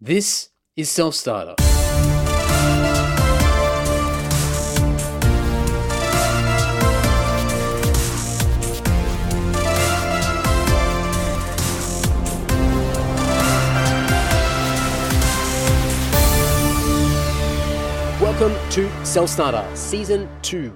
This is Self Starter. Welcome to Self Starter Season 2.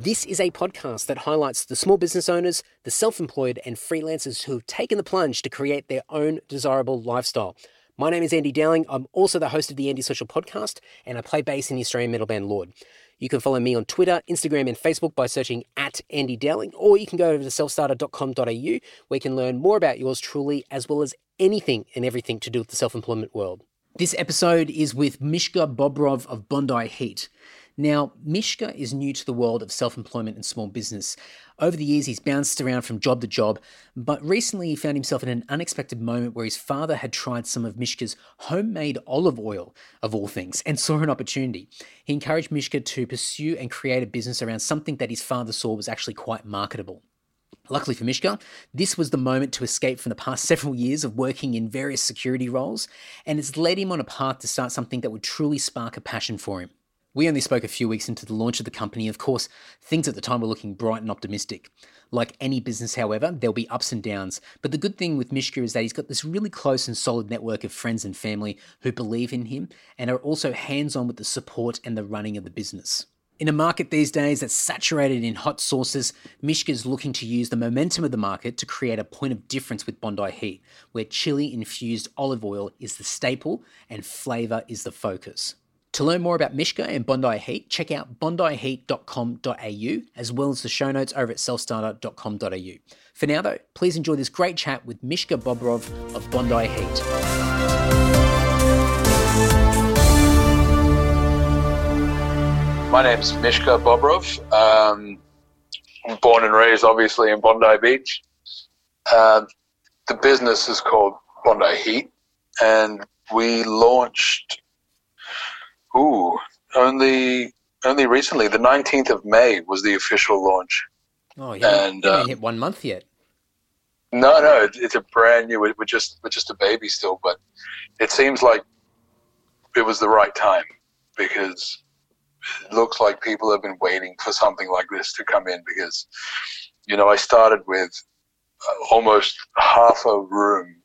This is a podcast that highlights the small business owners, the self employed, and freelancers who have taken the plunge to create their own desirable lifestyle. My name is Andy Dowling. I'm also the host of the Andy Social Podcast, and I play bass in the Australian metal band Lord. You can follow me on Twitter, Instagram, and Facebook by searching at Andy Dowling, or you can go over to selfstarter.com.au where you can learn more about yours truly, as well as anything and everything to do with the self employment world. This episode is with Mishka Bobrov of Bondi Heat. Now, Mishka is new to the world of self employment and small business. Over the years, he's bounced around from job to job, but recently he found himself in an unexpected moment where his father had tried some of Mishka's homemade olive oil, of all things, and saw an opportunity. He encouraged Mishka to pursue and create a business around something that his father saw was actually quite marketable. Luckily for Mishka, this was the moment to escape from the past several years of working in various security roles, and it's led him on a path to start something that would truly spark a passion for him. We only spoke a few weeks into the launch of the company. Of course, things at the time were looking bright and optimistic. Like any business, however, there'll be ups and downs. But the good thing with Mishka is that he's got this really close and solid network of friends and family who believe in him and are also hands on with the support and the running of the business. In a market these days that's saturated in hot sauces, Mishka is looking to use the momentum of the market to create a point of difference with Bondi Heat, where chili infused olive oil is the staple and flavour is the focus. To learn more about Mishka and Bondi Heat, check out bondiheat.com.au as well as the show notes over at selfstarter.com.au. For now, though, please enjoy this great chat with Mishka Bobrov of Bondi Heat. My name's Mishka Bobrov. Um, born and raised, obviously, in Bondi Beach. Um, the business is called Bondi Heat, and we launched, ooh, only only recently. The 19th of May was the official launch. Oh, yeah. And, um, hit one month yet. No, no, it's a brand new. We're we're just we're just a baby still, but it seems like it was the right time because it looks like people have been waiting for something like this to come in. Because you know, I started with uh, almost half a room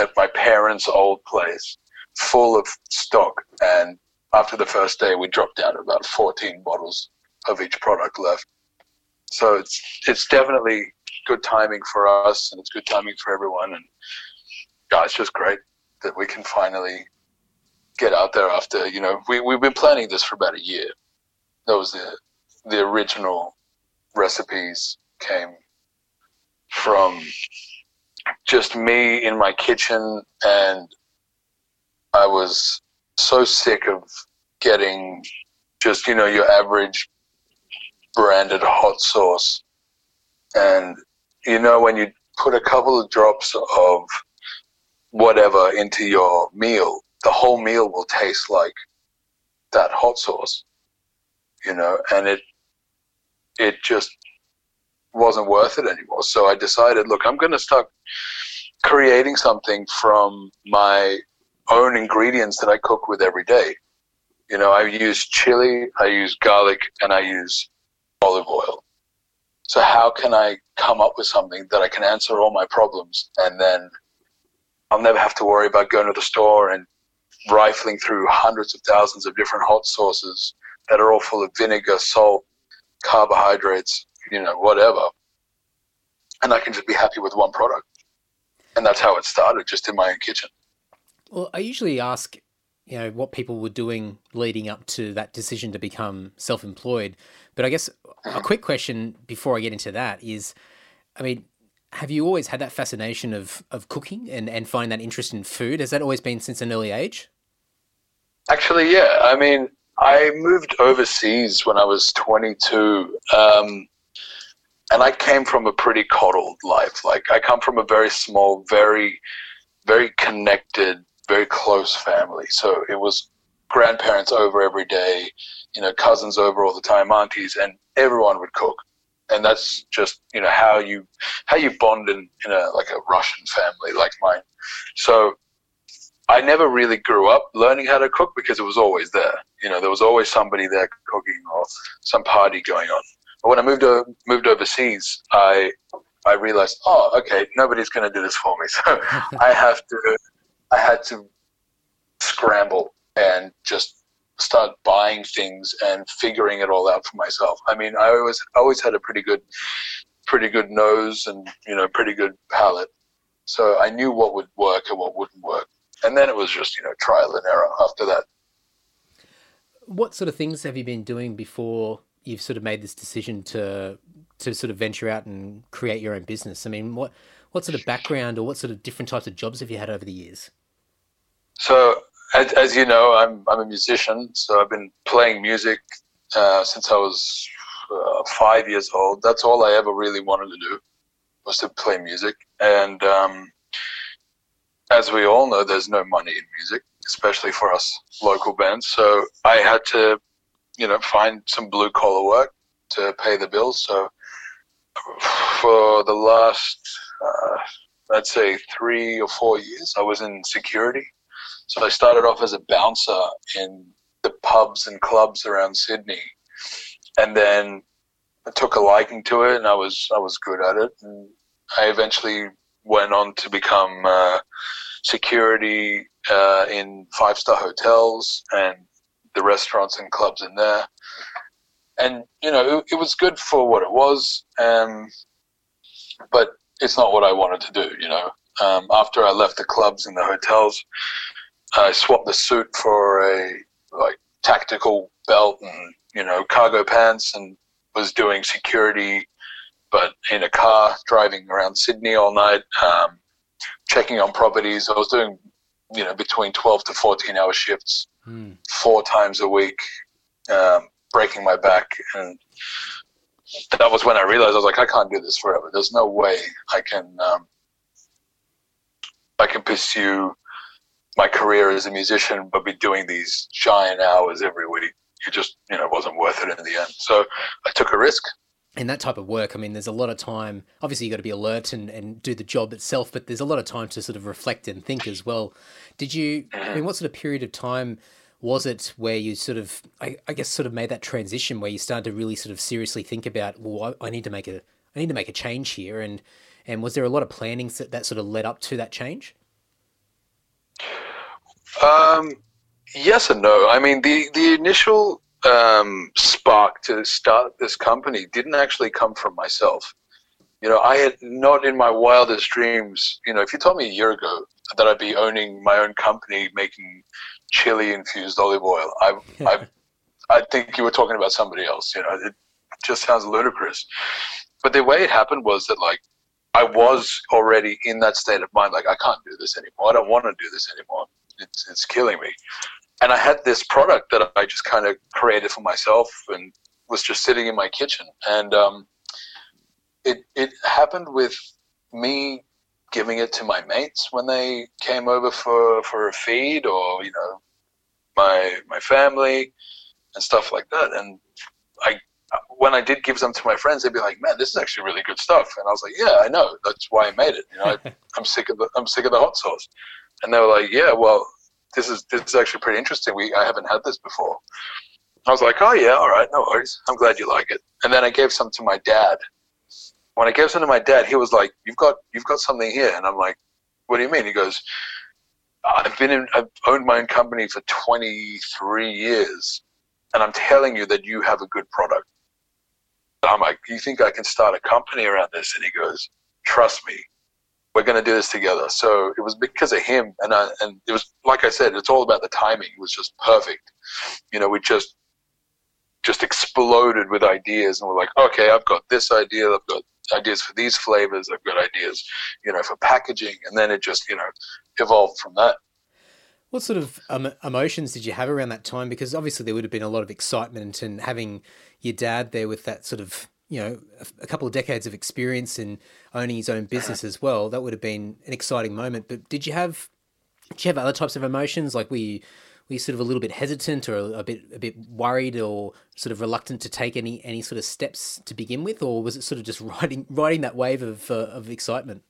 at my parents' old place, full of stock, and after the first day, we dropped down to about 14 bottles of each product left. So it's it's definitely good timing for us and it's good timing for everyone and yeah, it's just great that we can finally get out there after you know we, we've been planning this for about a year that was the the original recipes came from just me in my kitchen and i was so sick of getting just you know your average branded hot sauce. And you know when you put a couple of drops of whatever into your meal the whole meal will taste like that hot sauce you know and it it just wasn't worth it anymore. So i decided look i'm going to start creating something from my own ingredients that i cook with every day you know i use chili i use garlic and i use olive oil so how can I come up with something that I can answer all my problems and then I'll never have to worry about going to the store and rifling through hundreds of thousands of different hot sauces that are all full of vinegar, salt, carbohydrates, you know, whatever. And I can just be happy with one product. And that's how it started, just in my own kitchen. Well, I usually ask, you know, what people were doing leading up to that decision to become self-employed. But I guess a quick question before I get into that is, I mean, have you always had that fascination of of cooking and and finding that interest in food? Has that always been since an early age? Actually, yeah. I mean, I moved overseas when I was 22. Um, and I came from a pretty coddled life. Like, I come from a very small, very, very connected, very close family. So it was grandparents over every day, you know, cousins over all the time, aunties, and everyone would cook. And that's just, you know, how you how you bond in, in a like a Russian family like mine. So I never really grew up learning how to cook because it was always there. You know, there was always somebody there cooking or some party going on. But when I moved to, moved overseas, I I realized, oh, okay, nobody's going to do this for me. So I have to, I had to scramble and just start buying things and figuring it all out for myself. I mean, I always always had a pretty good, pretty good nose and you know pretty good palate, so I knew what would work and what wouldn't work. And then it was just you know trial and error after that. What sort of things have you been doing before you've sort of made this decision to to sort of venture out and create your own business? I mean, what what sort of background or what sort of different types of jobs have you had over the years? So, as, as you know, I'm I'm a musician. So I've been playing music uh, since I was uh, five years old. That's all I ever really wanted to do was to play music. And um, as we all know, there's no money in music, especially for us local bands. So I had to, you know, find some blue collar work to pay the bills. So for the last, uh, I'd say three or four years, I was in security. So I started off as a bouncer in the pubs and clubs around Sydney, and then I took a liking to it, and I was I was good at it. And I eventually went on to become uh, security uh, in five star hotels and the restaurants and clubs in there. And you know it, it, was good for what it was um, but it's not what i wanted to do you know. Um, after i left the clubs and the hotels i swapped the suit for a like tactical belt and you know cargo pants and was doing security but in a car driving around sydney all night um, checking on properties i was doing you know between 12 to 14 hour shifts mm. four times a week um, breaking my back and that was when I realized I was like, I can't do this forever. There's no way I can um, I can pursue my career as a musician, but be doing these giant hours every week. It just you know wasn't worth it in the end. So I took a risk. In that type of work, I mean, there's a lot of time. Obviously, you got to be alert and, and do the job itself, but there's a lot of time to sort of reflect and think as well. Did you? I mean, mm-hmm. what sort of period of time? was it where you sort of, I, I, guess, sort of made that transition where you started to really sort of seriously think about, well, I, I, need to make a, I need to make a change here, and and was there a lot of planning that, that sort of led up to that change? Um, yes and no. I mean, the the initial um, spark to start this company didn't actually come from myself. You know, I had not in my wildest dreams. You know, if you told me a year ago that I'd be owning my own company, making chili infused olive oil. I, I, I think you were talking about somebody else. You know, it just sounds ludicrous. But the way it happened was that like I was already in that state of mind. Like I can't do this anymore. I don't want to do this anymore. It's it's killing me. And I had this product that I just kind of created for myself and was just sitting in my kitchen. And um, it it happened with me giving it to my mates when they came over for, for a feed or, you know, my my family and stuff like that. And I when I did give them to my friends, they'd be like, "Man, this is actually really good stuff." And I was like, "Yeah, I know. That's why I made it. You know, I, am sick of the I'm sick of the hot sauce." And they were like, "Yeah, well, this is this is actually pretty interesting. We I haven't had this before." I was like, "Oh yeah, all right, no worries. I'm glad you like it." And then I gave some to my dad, when I gave some to my dad, he was like, "You've got you've got something here," and I'm like, "What do you mean?" He goes, "I've been in, I've owned my own company for 23 years, and I'm telling you that you have a good product." I'm like, do "You think I can start a company around this?" And he goes, "Trust me, we're going to do this together." So it was because of him, and I, and it was like I said, it's all about the timing. It was just perfect. You know, we just just exploded with ideas and we're like okay i've got this idea i've got ideas for these flavors. I've got ideas, you know, for packaging, and then it just you know evolved from that. What sort of um, emotions did you have around that time? Because obviously there would have been a lot of excitement, and having your dad there with that sort of you know a, couple of decades of experience in owning his own business as well, that would have been an exciting moment. But did you have did you have other types of emotions? Like were you were you sort of a little bit hesitant or a, bit a bit worried or sort of reluctant to take any any sort of steps to begin with, or was it sort of just riding riding that wave of uh, of excitement?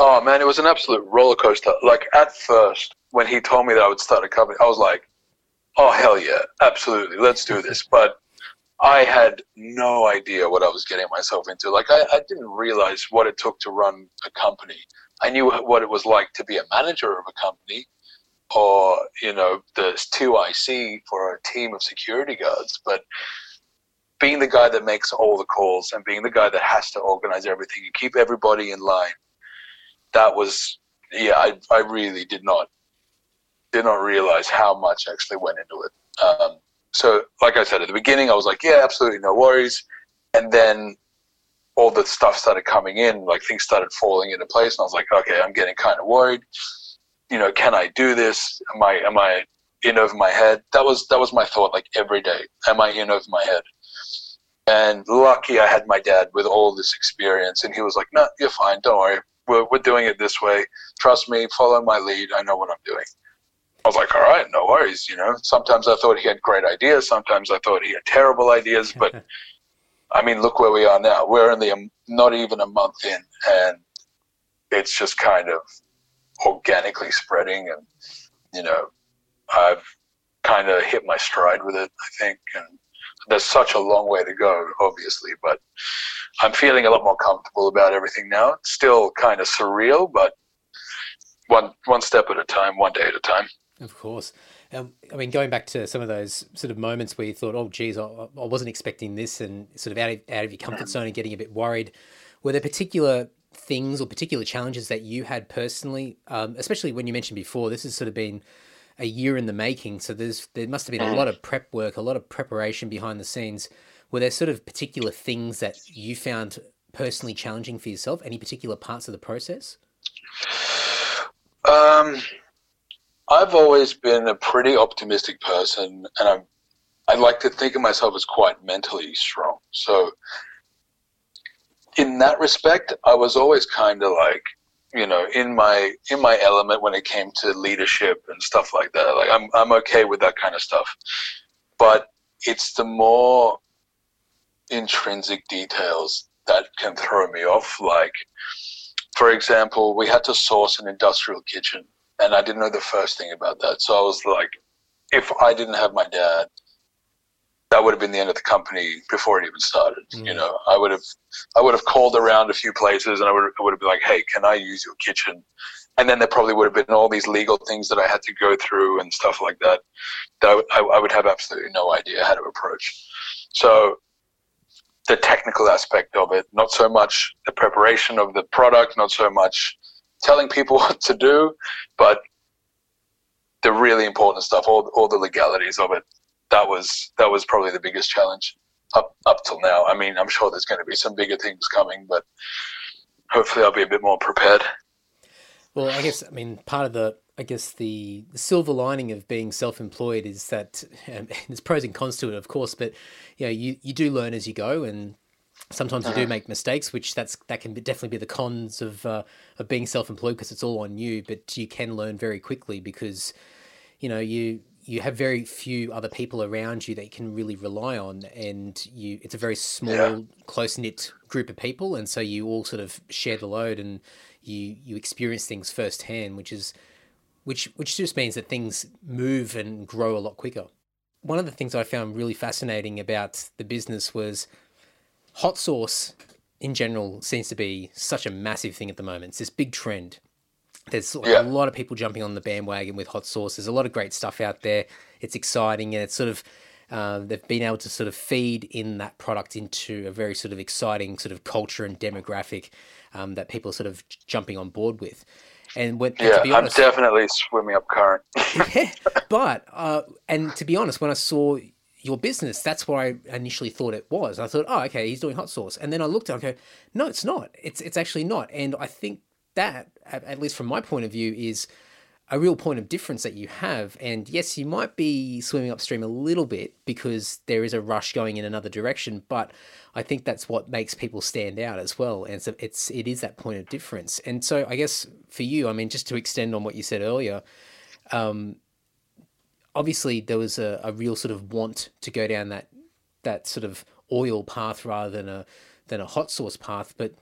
Oh man, it was an absolute roller coaster. Like at first, when he told me that I would start a company, I was like, oh hell yeah, absolutely, let's do this. But I had no idea what I was getting myself into. Like I, I didn't realize what it took to run a company. I knew what it was like to be a manager of a company, or you know the 2IC for a team of security guards, but being the guy that makes all the calls and being the guy that has to organize everything and keep everybody in line, that was yeah, I I really did not did not realize how much actually went into it. Um, so, like I said at the beginning, I was like, yeah, absolutely no worries, and then all the stuff started coming in, like things started falling into place, and I was like, okay, I'm getting kind of worried. You know, can I do this? Am I am I in over my head? That was that was my thought, like every day. Am I in over my head? And lucky I had my dad with all this experience, and he was like, no, you're fine, don't worry. We're, we're doing it this way. Trust me, follow my lead. I know what I'm doing. I was like, all right, no worries. You know, sometimes I thought he had great ideas. Sometimes I thought he had terrible ideas. But I mean, look where we are now. We're only a, not even a month in, and it's just kind of organically spreading. And, you know, I've kind of hit my stride with it, I think. And there's such a long way to go, obviously, but I'm feeling a lot more comfortable about everything now. It's still kind of surreal, but one one step at a time, one day at a time. Of course. Um, I mean, going back to some of those sort of moments where you thought, "Oh, geez, I, I wasn't expecting this," and sort of out of out of your comfort zone and getting a bit worried. Were there particular things or particular challenges that you had personally, um, especially when you mentioned before, this has sort of been a year in the making. So there's there must have been a lot of prep work, a lot of preparation behind the scenes. Were there sort of particular things that you found personally challenging for yourself? Any particular parts of the process? Um, I've always been a pretty optimistic person, and I'm I like to think of myself as quite mentally strong. So in that respect, I was always kind of like you know in my in my element when it came to leadership and stuff like that. Like i'm i'm okay with that kind of stuff. But it's the more intrinsic details that can throw me off. Like for example we had to source an industrial kitchen and i didn't know the first thing about that so i was like if i didn't have my dad that would have been the end of the company before it even started. Mm. You know, I would have, I would have called around a few places, and I would, I would have been like, "Hey, can I use your kitchen?" And then there probably would have been all these legal things that I had to go through and stuff like that. That I, I would have absolutely no idea how to approach. So, the technical aspect of it, not so much the preparation of the product, not so much telling people what to do, but the really important stuff, all, all the legalities of it that was that was probably the biggest challenge up up till now. I mean, I'm sure there's going to be some bigger things coming, but hopefully, I'll be a bit more prepared. Well, I guess I mean part of the I guess the, the silver lining of being self-employed is that um, there's pros and cons to it, of course, but you know you, you do learn as you go, and sometimes you uh-huh. do make mistakes, which that's that can be, definitely be the cons of uh, of being self-employed because it's all on you. But you can learn very quickly because you know you you have very few other people around you that you can really rely on and you it's a very small yeah. close knit group of people and so you all sort of share the load and you you experience things firsthand which is which which just means that things move and grow a lot quicker one of the things i found really fascinating about the business was hot sauce in general seems to be such a massive thing at the moment it's this big trend there's yeah. a lot of people jumping on the bandwagon with hot sauce. There's a lot of great stuff out there. It's exciting and it's sort of uh, they've been able to sort of feed in that product into a very sort of exciting sort of culture and demographic um, that people are sort of jumping on board with. And when, yeah, and honest, I'm definitely swimming up current. yeah, but uh, and to be honest, when I saw your business, that's what I initially thought it was. I thought, oh, okay, he's doing hot sauce, and then I looked at, it, I go, no, it's not. It's it's actually not. And I think that, at least from my point of view, is a real point of difference that you have. And yes, you might be swimming upstream a little bit because there is a rush going in another direction, but I think that's what makes people stand out as well. And so it's it is that point of difference. And so I guess for you, I mean, just to extend on what you said earlier, um, obviously there was a, a real sort of want to go down that that sort of oil path rather than a than a hot sauce path, but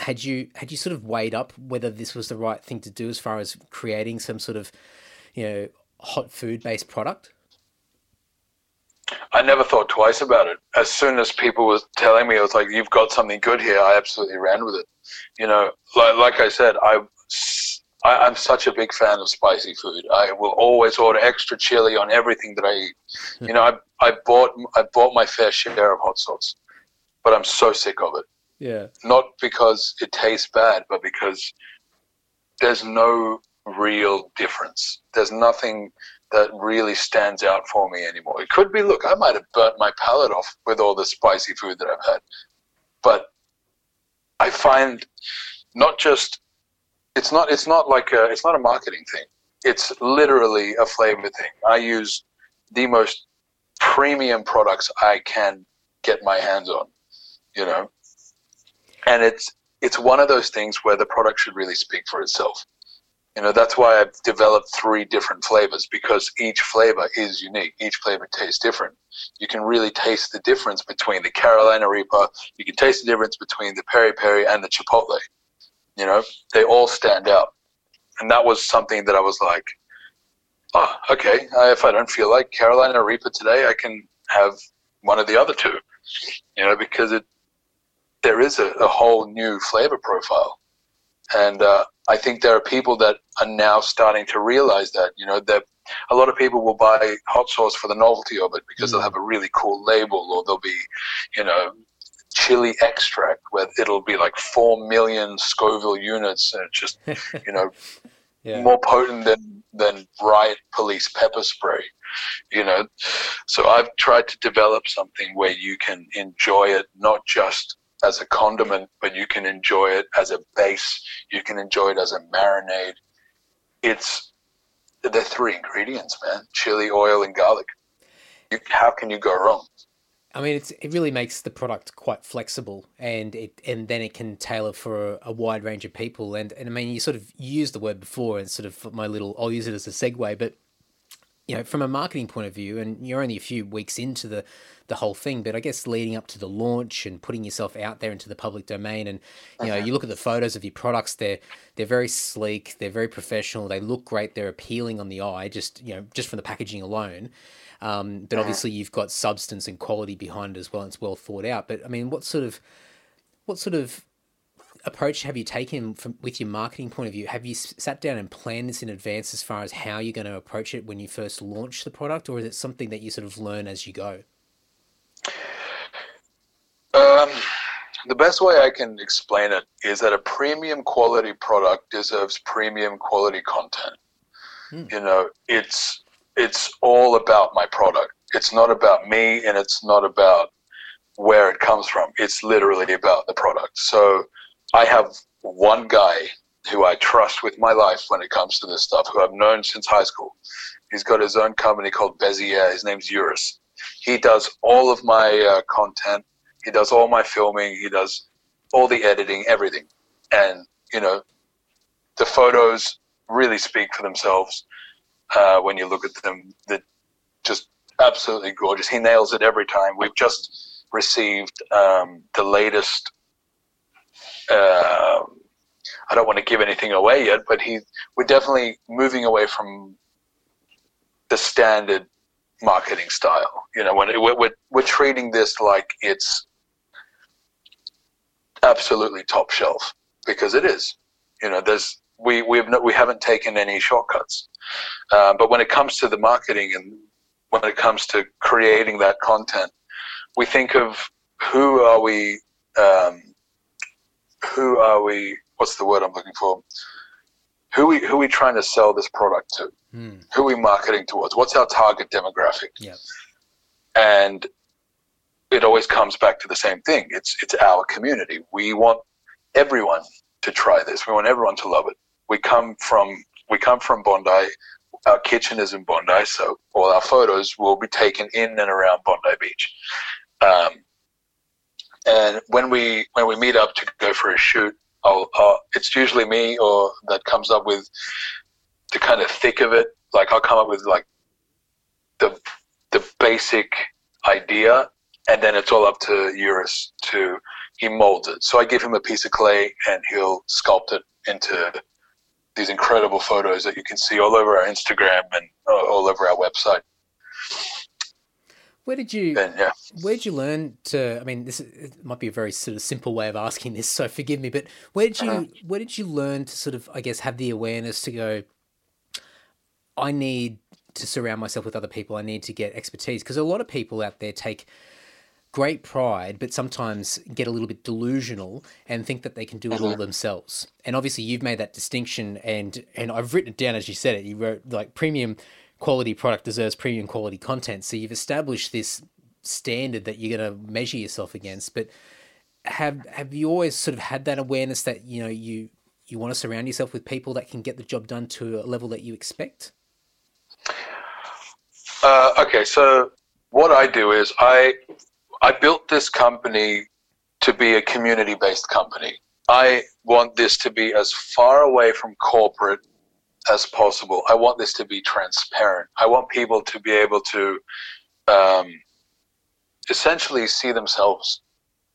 had you had you sort of weighed up whether this was the right thing to do as far as creating some sort of you know, hot food based product? I never thought twice about it. As soon as people were telling me, it was like, "You've got something good here," I absolutely ran with it. You know, like, like I said, I, I am such a big fan of spicy food. I will always order extra chili on everything that I eat. You know, I I bought I bought my fair share of hot sauce, but I'm so sick of it. Yeah. Not because it tastes bad, but because there's no real difference. There's nothing that really stands out for me anymore. It could be, look, I might have burnt my palate off with all the spicy food that I've had, but I find not just it's not it's not like a, it's not a marketing thing. It's literally a flavor thing. I use the most premium products I can get my hands on, you know, and it's it's one of those things where the product should really speak for itself. You know, that's why I've developed three different flavors because each flavor is unique. Each flavor tastes different. You can really taste the difference between the Carolina Reaper. You can taste the difference between the peri peri and the chipotle. You know, they all stand out. And that was something that I was like, oh, okay, if I don't feel like Carolina Reaper today, I can have one of the other two. You know, because it there is a, a whole new flavor profile. And uh, I think there are people that are now starting to realize that, you know, that a lot of people will buy hot sauce for the novelty of it because mm. they'll have a really cool label or they'll be, you know, chili extract where it'll be like 4 million Scoville units and it's just, you know, yeah. more potent than, than riot police pepper spray, you know. So I've tried to develop something where you can enjoy it not just as a condiment, but you can enjoy it as a base. You can enjoy it as a marinade. It's the three ingredients, man: chili, oil, and garlic. You, how can you go wrong? I mean, it's, it really makes the product quite flexible, and it and then it can tailor for a, a, wide range of people. And, and I mean, you sort of used the word before, and sort of my little I'll use it as a segue, but you know, from a marketing point of view, and you're only a few weeks into the the whole thing, but I guess leading up to the launch and putting yourself out there into the public domain, and you know, uh-huh. you look at the photos of your products, they're they're very sleek, they're very professional, they look great, they're appealing on the eye, just you know, just from the packaging alone. Um, but obviously, you've got substance and quality behind it as well. And it's well thought out. But I mean, what sort of what sort of approach have you taken from with your marketing point of view? Have you sat down and planned this in advance as far as how you're going to approach it when you first launch the product, or is it something that you sort of learn as you go? Um, the best way I can explain it is that a premium quality product deserves premium quality content. Hmm. You know, it's it's all about my product. It's not about me, and it's not about where it comes from. It's literally about the product. So I have one guy who I trust with my life when it comes to this stuff, who I've known since high school. He's got his own company called Bezier. His name's Eurus. He does all of my uh, content. He does all my filming. He does all the editing, everything. And, you know, the photos really speak for themselves uh, when you look at them. They're just absolutely gorgeous. He nails it every time. We've just received um, the latest uh, I don't want to give anything away yet, but he we're definitely moving away from the standard marketing style. You know, when it, we're we're treating this like it's absolutely top shelf because it is. You know, there's we we've no, we haven't taken any shortcuts, uh, but when it comes to the marketing and when it comes to creating that content, we think of who are we um, who are we? What's the word I'm looking for? Who we who are we trying to sell this product to? Mm. Who are we marketing towards? What's our target demographic? Yeah. And it always comes back to the same thing. It's it's our community. We want everyone to try this. We want everyone to love it. We come from we come from Bondi. Our kitchen is in Bondi, so all our photos will be taken in and around Bondi Beach. Um, and when we when we meet up to go for a shoot, I'll, I'll, it's usually me or that comes up with the kind of thick of it. Like I'll come up with like the the basic idea, and then it's all up to Eurus to he molds it. So I give him a piece of clay, and he'll sculpt it into these incredible photos that you can see all over our Instagram and uh, all over our website. Where did you? And, yeah. Where did you learn to? I mean, this it might be a very sort of simple way of asking this, so forgive me. But where did you? Uh-huh. Where did you learn to sort of, I guess, have the awareness to go? I need to surround myself with other people. I need to get expertise because a lot of people out there take great pride, but sometimes get a little bit delusional and think that they can do it all themselves. And obviously, you've made that distinction, and and I've written it down as you said it. You wrote like premium quality product deserves premium quality content. So you've established this standard that you're going to measure yourself against. But have have you always sort of had that awareness that you know you you want to surround yourself with people that can get the job done to a level that you expect? Uh, okay, so what I do is I I built this company to be a community-based company. I want this to be as far away from corporate as possible. I want this to be transparent. I want people to be able to um, essentially see themselves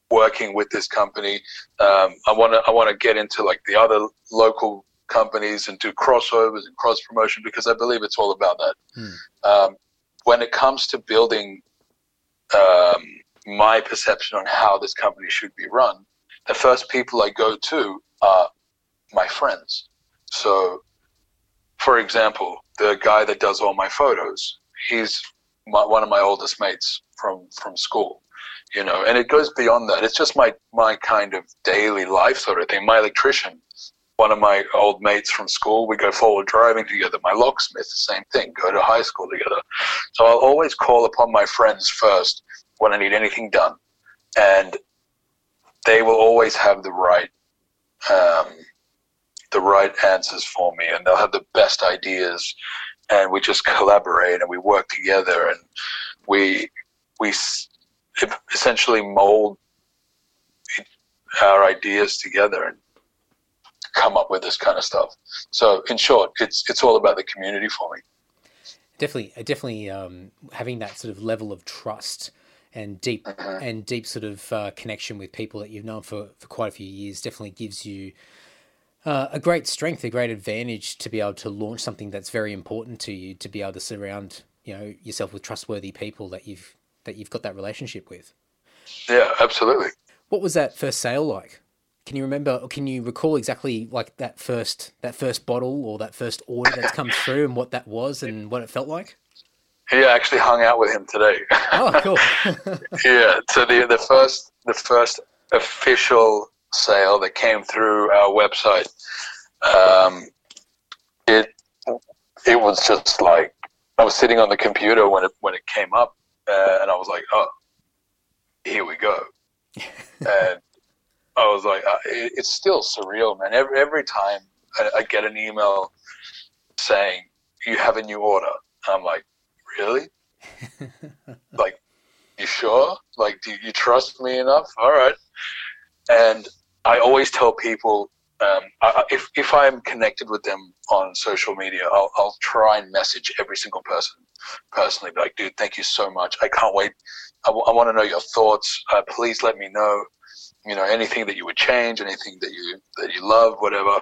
working with this company. Um, I want to I want to get into like the other local companies and do crossovers and cross promotion because I believe it's all about that. Hmm. Um, when it comes to building um, my perception on how this company should be run, the first people I go to are my friends. So, for example, the guy that does all my photos, he's my, one of my oldest mates from from school. You know, and it goes beyond that. It's just my my kind of daily life sort of thing. My electrician, one of my old mates from school, we go forward driving together. My locksmith, the same thing, go to high school together. So I'll always call upon my friends first when I need anything done, and they will always have the right um, the right answers for me, and they'll have the best ideas, and we just collaborate and we work together, and we we essentially mold our ideas together and come up with this kind of stuff. So, in short, it's it's all about the community for me. Definitely, definitely um, having that sort of level of trust and deep Mhm. and deep sort of uh, connection with people that you've known for, for quite a few years definitely gives you uh, a great strength, a great advantage to be able to launch something that's very important to you. To be able to surround you know yourself with trustworthy people that you've that you've got that relationship with. Yeah, absolutely. What was that first sale like? Can you remember? Or can you recall exactly like that first that first bottle or that first order that's come through and what that was and what it felt like? Yeah, I actually hung out with him today. Oh, cool. yeah. So the the first the first official sale that came through our website, um, it it was just like I was sitting on the computer when it when it came up, uh, and I was like, oh, here we go, and I was like, uh, it, it's still surreal, man. Every every time I, I get an email saying you have a new order, I'm like, really? like you sure? Like do you trust me enough? All right. And i always tell people um, I, if, if i'm connected with them on social media I'll, I'll try and message every single person personally like dude thank you so much. I can't wait. I, w- I want to know your thoughts. Uh, please let me know you know anything that you would change anything that you that you love whatever.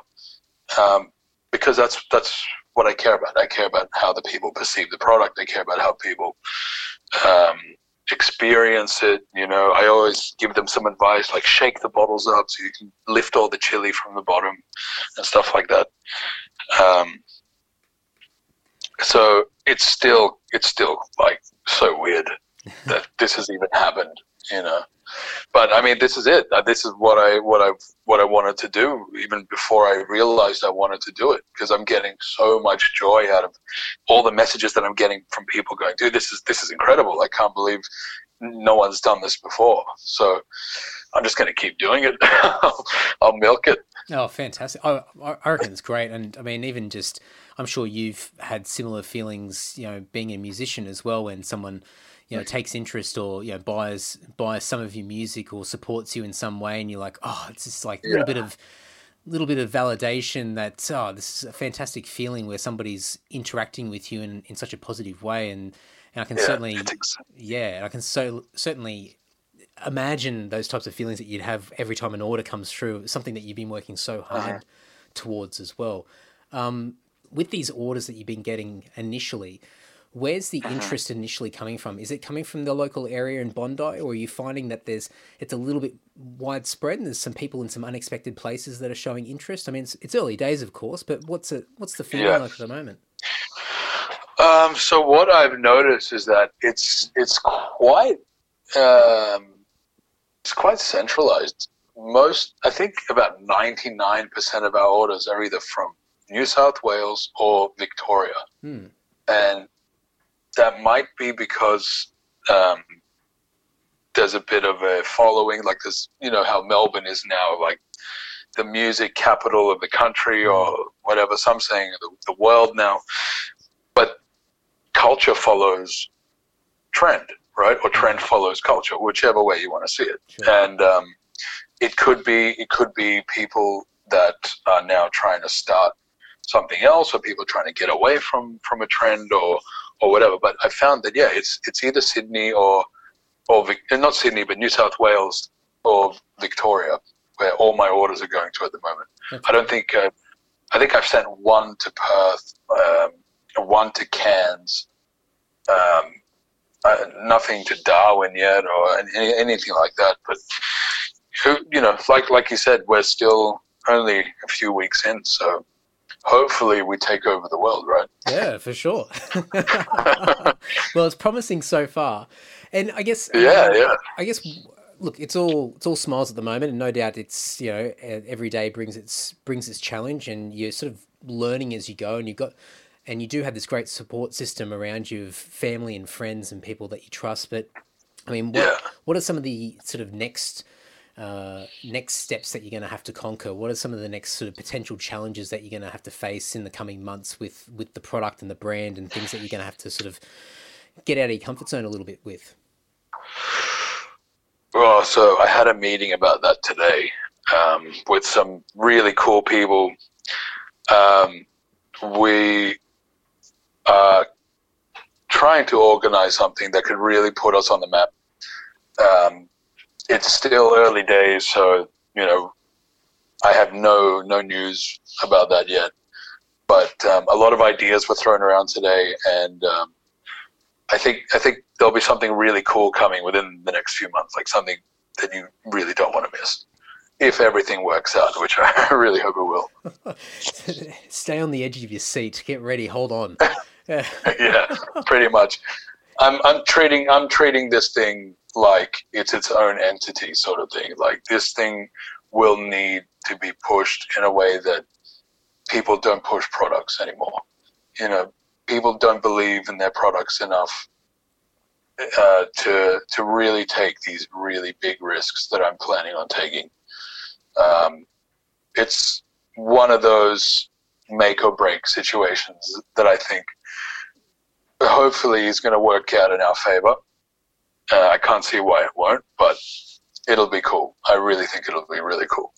Um, because that's that's what I care about. I care about how the people perceive the product. I care about how people um, experience it. You know, I always give them some advice, like shake the bottles up so you can lift all the chili from the bottom and stuff like that. Um, so it's still it's still like so weird that this has even happened. You know, but I mean, this is it. Uh, This is what I what I what I wanted to do even before I realized I wanted to do it because I'm getting so much joy out of all the messages that I'm getting from people going, dude, this is this is incredible. I can't believe no one's done this before. So I'm just going to keep doing it. I'll milk it. Oh, fantastic! I, I I reckon it's great, and I mean, even just, I'm sure you've had similar feelings, you know, being a musician as well. When someone, you know, takes interest or you know buys buys some of your music or supports you in some way, and you're like, oh, it's just like a little bit of little bit of validation that oh, this is a fantastic feeling where somebody's interacting with you in, in such a positive way, and and I can Yeah, certainly it's ex- yeah, I can so certainly imagine those types of feelings that you'd have every time an order comes through. Something that you've been working so hard towards as well. Um, with these orders that you've been getting initially, where's the Mm-hmm. interest initially coming from? Is it coming from the local area in Bondi, or are you finding that there's it's a little bit widespread and there's some people in some unexpected places that are showing interest? I mean, it's, it's early days, of course, but what's it what's the feeling Yeah. like at the moment? Um, so what I've noticed is that it's it's quite um, it's quite centralized. Most, I think, about ninety nine percent of our orders are either from New South Wales or Victoria, Hmm. and that might be because um, there's a bit of a following. Like this, you know, how Melbourne is now, like the music capital of the country or whatever. Some saying the, the world now, but culture follows trend, right? Or trend follows culture, whichever way you want to see it. Sure. And um, it could be it could be people that are now trying to start something else, or people trying to get away from from a trend, or or whatever. But I found that yeah, it's it's either Sydney or or Vic- not Sydney, but New South Wales or Victoria, where all my orders are going to at the moment. That's- I don't think uh, I think I've sent one to Perth, um, one to Cairns, um, uh, nothing to Darwin yet, or any, anything like that. But who, you know, like like you said, we're still only a few weeks in, so hopefully we take over the world, right? Yeah, for sure. well, it's promising so far, and I guess Yeah, um, yeah. I guess look, it's all it's all smiles at the moment, and no doubt it's you know every day brings its brings its challenge, and you're sort of learning as you go, and you've got and you do have this great support system around you of family and friends and people that you trust. But I mean, what Yeah. what are some of the sort of next uh, next steps that you're going to have to conquer? What are some of the next sort of potential challenges that you're going to have to face in the coming months with with the product and the brand and things that you're going to have to sort of get out of your comfort zone a little bit with? Well, so I had a meeting about that today um, with some really cool people. Um, we are trying to organize something that could really put us on the map. Um, it's still early days, so you know I have no no news about that yet. But um, a lot of ideas were thrown around today, and um, I think I think there'll be something really cool coming within the next few months, like something that you really don't want to miss, if everything works out, which I really hope it will. Stay on the edge of your seat. Get ready. Hold on. Yeah. pretty much. I'm I'm treating I'm treating this thing like it's its own entity, sort of thing. Like this thing will need to be pushed in a way that people don't push products anymore. You know, people don't believe in their products enough uh, to to really take these really big risks that I'm planning on taking. Um, it's one of those make or break situations that I think hopefully is going to work out in our favor. Uh, I can't see why it won't, but it'll be cool. I really think it'll be really cool.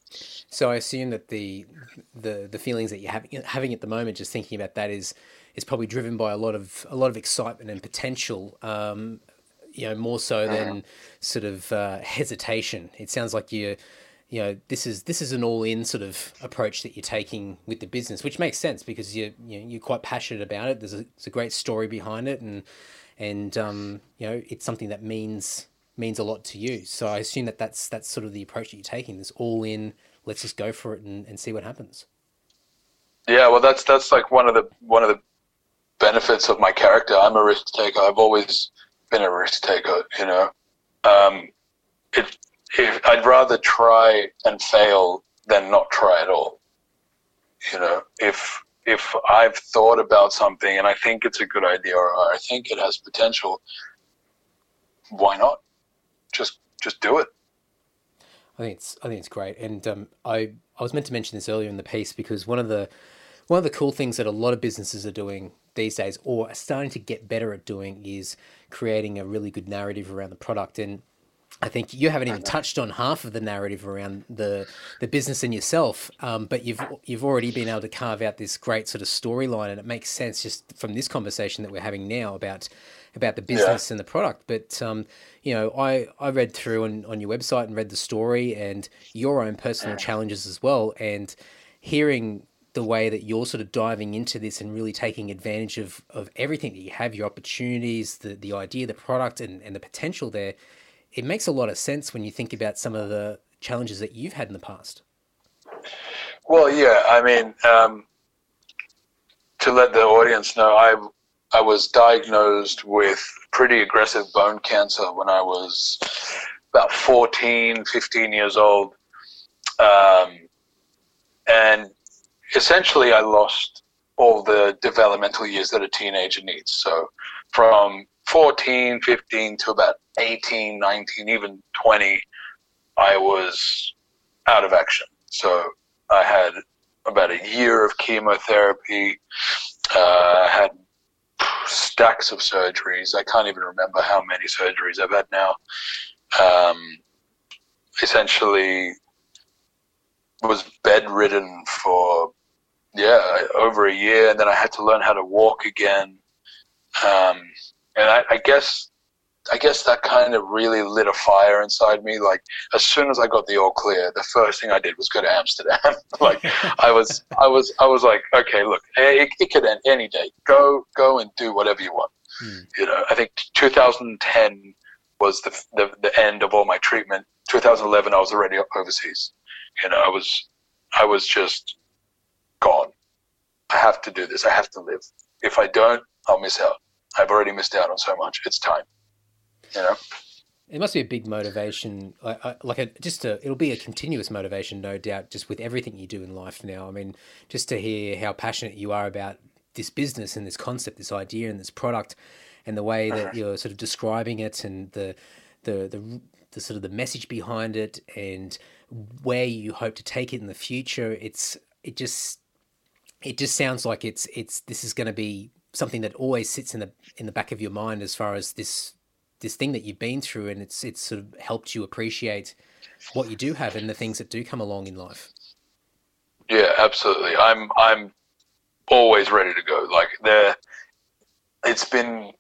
So I assume that the the the feelings that you're having having at the moment, just thinking about that, is is probably driven by a lot of a lot of excitement and potential. Um, you know, more so than sort of uh, hesitation. It sounds like you, you know, this is this is an all-in sort of approach that you're taking with the business, which makes sense because you you know, you're quite passionate about it. There's a, there's a great story behind it, and and um, you know, it's something that means means a lot to you. So I assume that that's that's sort of the approach that you're taking. This all-in, let's just go for it and, and see what happens. Yeah, well, that's that's like one of the one of the benefits of my character. I'm a risk taker. I've always been a risk taker. You know, um, it, if, I'd rather try and fail than not try at all. You know, if if I've thought about something and I think it's a good idea or I think it has potential, why not? Just just do it. I think it's I think it's great, and um, I I was meant to mention this earlier in the piece because one of the one of the cool things that a lot of businesses are doing these days, or are starting to get better at doing, is creating a really good narrative around the product. And I think you haven't even touched on half of the narrative around the the business and yourself, um, but you've you've already been able to carve out this great sort of storyline, and it makes sense just from this conversation that we're having now about about the business and the product. But um, you know, I I read through on on your website and read the story and your own personal challenges as well, and hearing the way that you're sort of diving into this and really taking advantage of, of everything that you have, your opportunities, the, the idea, the product, and, and the potential there, it makes a lot of sense when you think about some of the challenges that you've had in the past. Well, yeah, I mean, um, to let the audience know, I I was diagnosed with pretty aggressive bone cancer when I was about 14, 15 years old. Um, and essentially, I lost all the developmental years that a teenager needs. So from 14, 15 to about 18, 19, even 20, I was out of action. So I had about a year of chemotherapy. Uh, I had stacks of surgeries. I can't even remember how many surgeries I've had now. Um, essentially, was bedridden for yeah over a year, and then I had to learn how to walk again. Um, and I, I guess I guess that kind of really lit a fire inside me. Like as soon as I got the all clear, the first thing I did was go to Amsterdam. like I was, I was, I was like, okay, look, it, it could end any day. Go, go and do whatever you want. Hmm. You know, I think 2010 was the, the the end of all my treatment. 2011, I was already overseas. You know, I was, I was just gone. I have to do this. I have to live. If I don't, I'll miss out. I've already missed out on so much. It's time you know. It must be a big motivation, like a, just a, it'll be a continuous motivation, no doubt, just with everything you do in life now. I mean, just to hear how passionate you are about this business and this concept, this idea and this product, and the way that uh-huh. you're sort of describing it, and the, the, the, the sort of the message behind it, and where you hope to take it in the future. It's, it just, it just sounds like it's, it's, this is going to be something that always sits in the, in the back of your mind as far as this this thing that you've been through, and it's it's sort of helped you appreciate what you do have and the things that do come along in life. Yeah, absolutely. I'm I'm always ready to go. Like there, it's been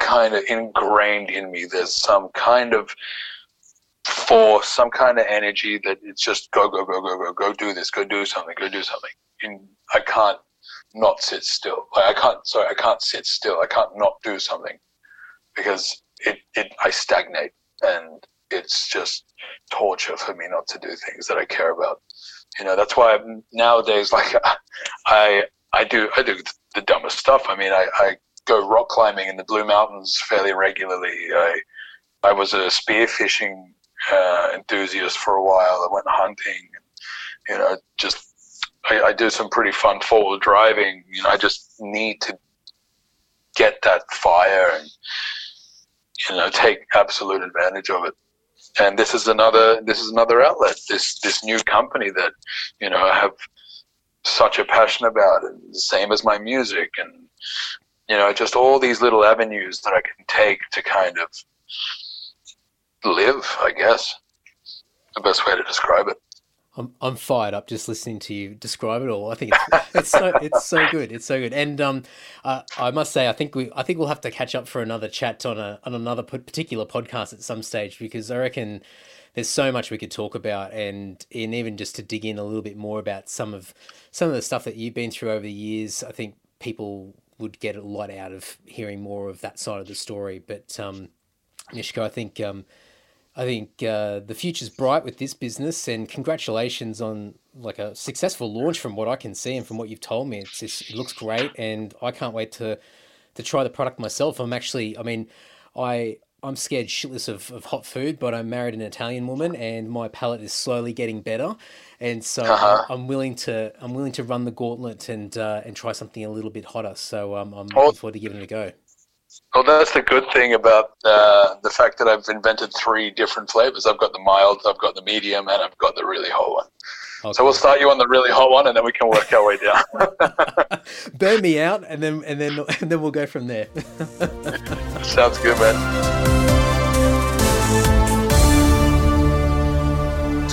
kind of ingrained in me. There's some kind of force, some kind of energy that it's just go, go, go, go, go, go do this, go do something, go do something. And I can't not sit still. Like I can't, sorry, I can't sit still. I can't not do something because it, it I stagnate and it's just torture for me not to do things that I care about. You know, that's why I'm, nowadays, like I, I do, I do the dumbest stuff. I mean, I, I go rock climbing in the Blue Mountains fairly regularly. I, I was a spearfishing uh, enthusiast for a while. I went hunting. You know, just I, I do some pretty fun forward driving. You know, I just need to get that fire and you know take absolute advantage of it. And this is another this is another outlet. This this new company that you know I have such a passion about and the same as my music and you know just all these little avenues that I can take to kind of live I guess the best way to describe it I'm I'm fired up just listening to you describe it all. I think it's, it's so it's so good. It's so good. And um, uh, I must say, I think we I think we'll have to catch up for another chat on a on another particular podcast at some stage because I reckon there's so much we could talk about and and even just to dig in a little bit more about some of some of the stuff that you've been through over the years. I think people would get a lot out of hearing more of that side of the story. But um, Mishka, I think um, I think uh, the future's bright with this business, and congratulations on like a successful launch from what I can see and from what you've told me. It's just, it looks great, and I can't wait to to try the product myself. I'm actually, I mean, I I'm scared shitless of, of hot food, but I'm married an Italian woman, and my palate is slowly getting better, and so uh-huh. I'm, I'm, willing to I'm willing to run the gauntlet and uh, and try something a little bit hotter. So um, I'm looking forward to giving it a go. Well, that's the good thing about uh, the fact that I've invented three different flavors. I've got the mild, I've got the medium, and I've got the really hot one. Okay. So we'll start you on the really hot one, and then we can work our way down. Burn me out, and then and then and then we'll go from there. Sounds good, man.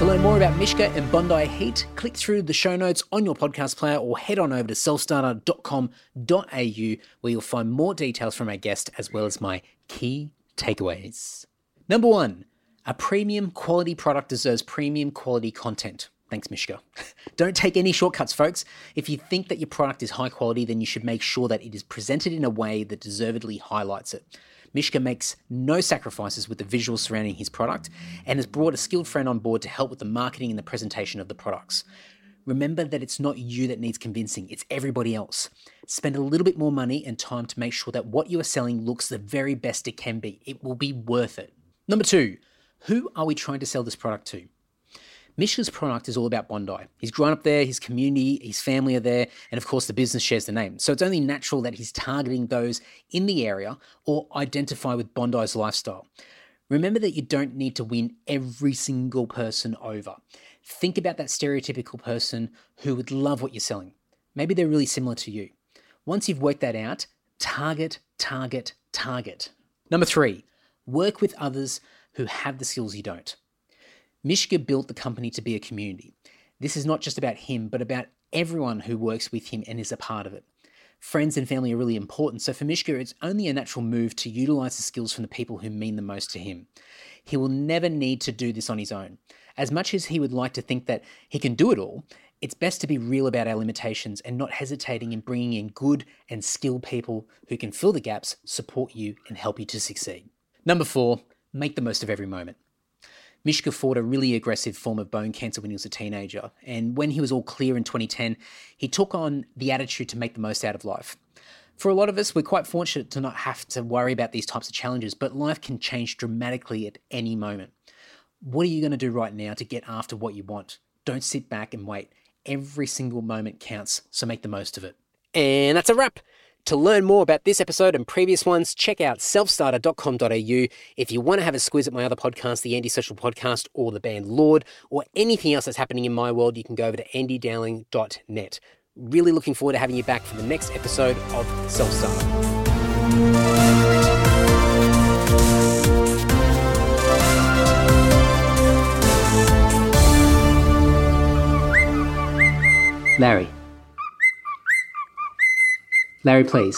To learn more about Mishka and Bondi Heat, click through the show notes on your podcast player or head on over to selfstarter.com.au where you'll find more details from our guest as well as my key takeaways. Number one, a premium quality product deserves premium quality content. Thanks, Mishka. Don't take any shortcuts, folks. If you think that your product is high quality, then you should make sure that it is presented in a way that deservedly highlights it. Mishka makes no sacrifices with the visuals surrounding his product and has brought a skilled friend on board to help with the marketing and the presentation of the products. Remember that it's not you that needs convincing, it's everybody else. Spend a little bit more money and time to make sure that what you are selling looks the very best it can be. It will be worth it. Number two, who are we trying to sell this product to? Mishka's product is all about Bondi. He's grown up there, his community, his family are there, and of course the business shares the name. So it's only natural that he's targeting those in the area or identify with Bondi's lifestyle. Remember that you don't need to win every single person over. Think about that stereotypical person who would love what you're selling. Maybe they're really similar to you. Once you've worked that out, target, target, target. Number three, work with others who have the skills you don't. Mishka built the company to be a community. This is not just about him, but about everyone who works with him and is a part of it. Friends and family are really important, so for Mishka, it's only a natural move to utilize the skills from the people who mean the most to him. He will never need to do this on his own. As much as he would like to think that he can do it all, it's best to be real about our limitations and not hesitating in bringing in good and skilled people who can fill the gaps, support you, and help you to succeed. Number four, make the most of every moment. Mishka fought a really aggressive form of bone cancer when he was a teenager, and when he was all clear in 2010, he took on the attitude to make the most out of life. For a lot of us, we're quite fortunate to not have to worry about these types of challenges, but life can change dramatically at any moment. What are you going to do right now to get after what you want? Don't sit back and wait. Every single moment counts, so make the most of it. And that's a wrap. To learn more about this episode and previous ones, check out selfstarter.com.au. If you want to have a squeeze at my other podcast, the Andy Social Podcast, or the band Lord, or anything else that's happening in my world, you can go over to andydowling.net. Really looking forward to having you back for the next episode of Self Starter. Larry. Larry, please.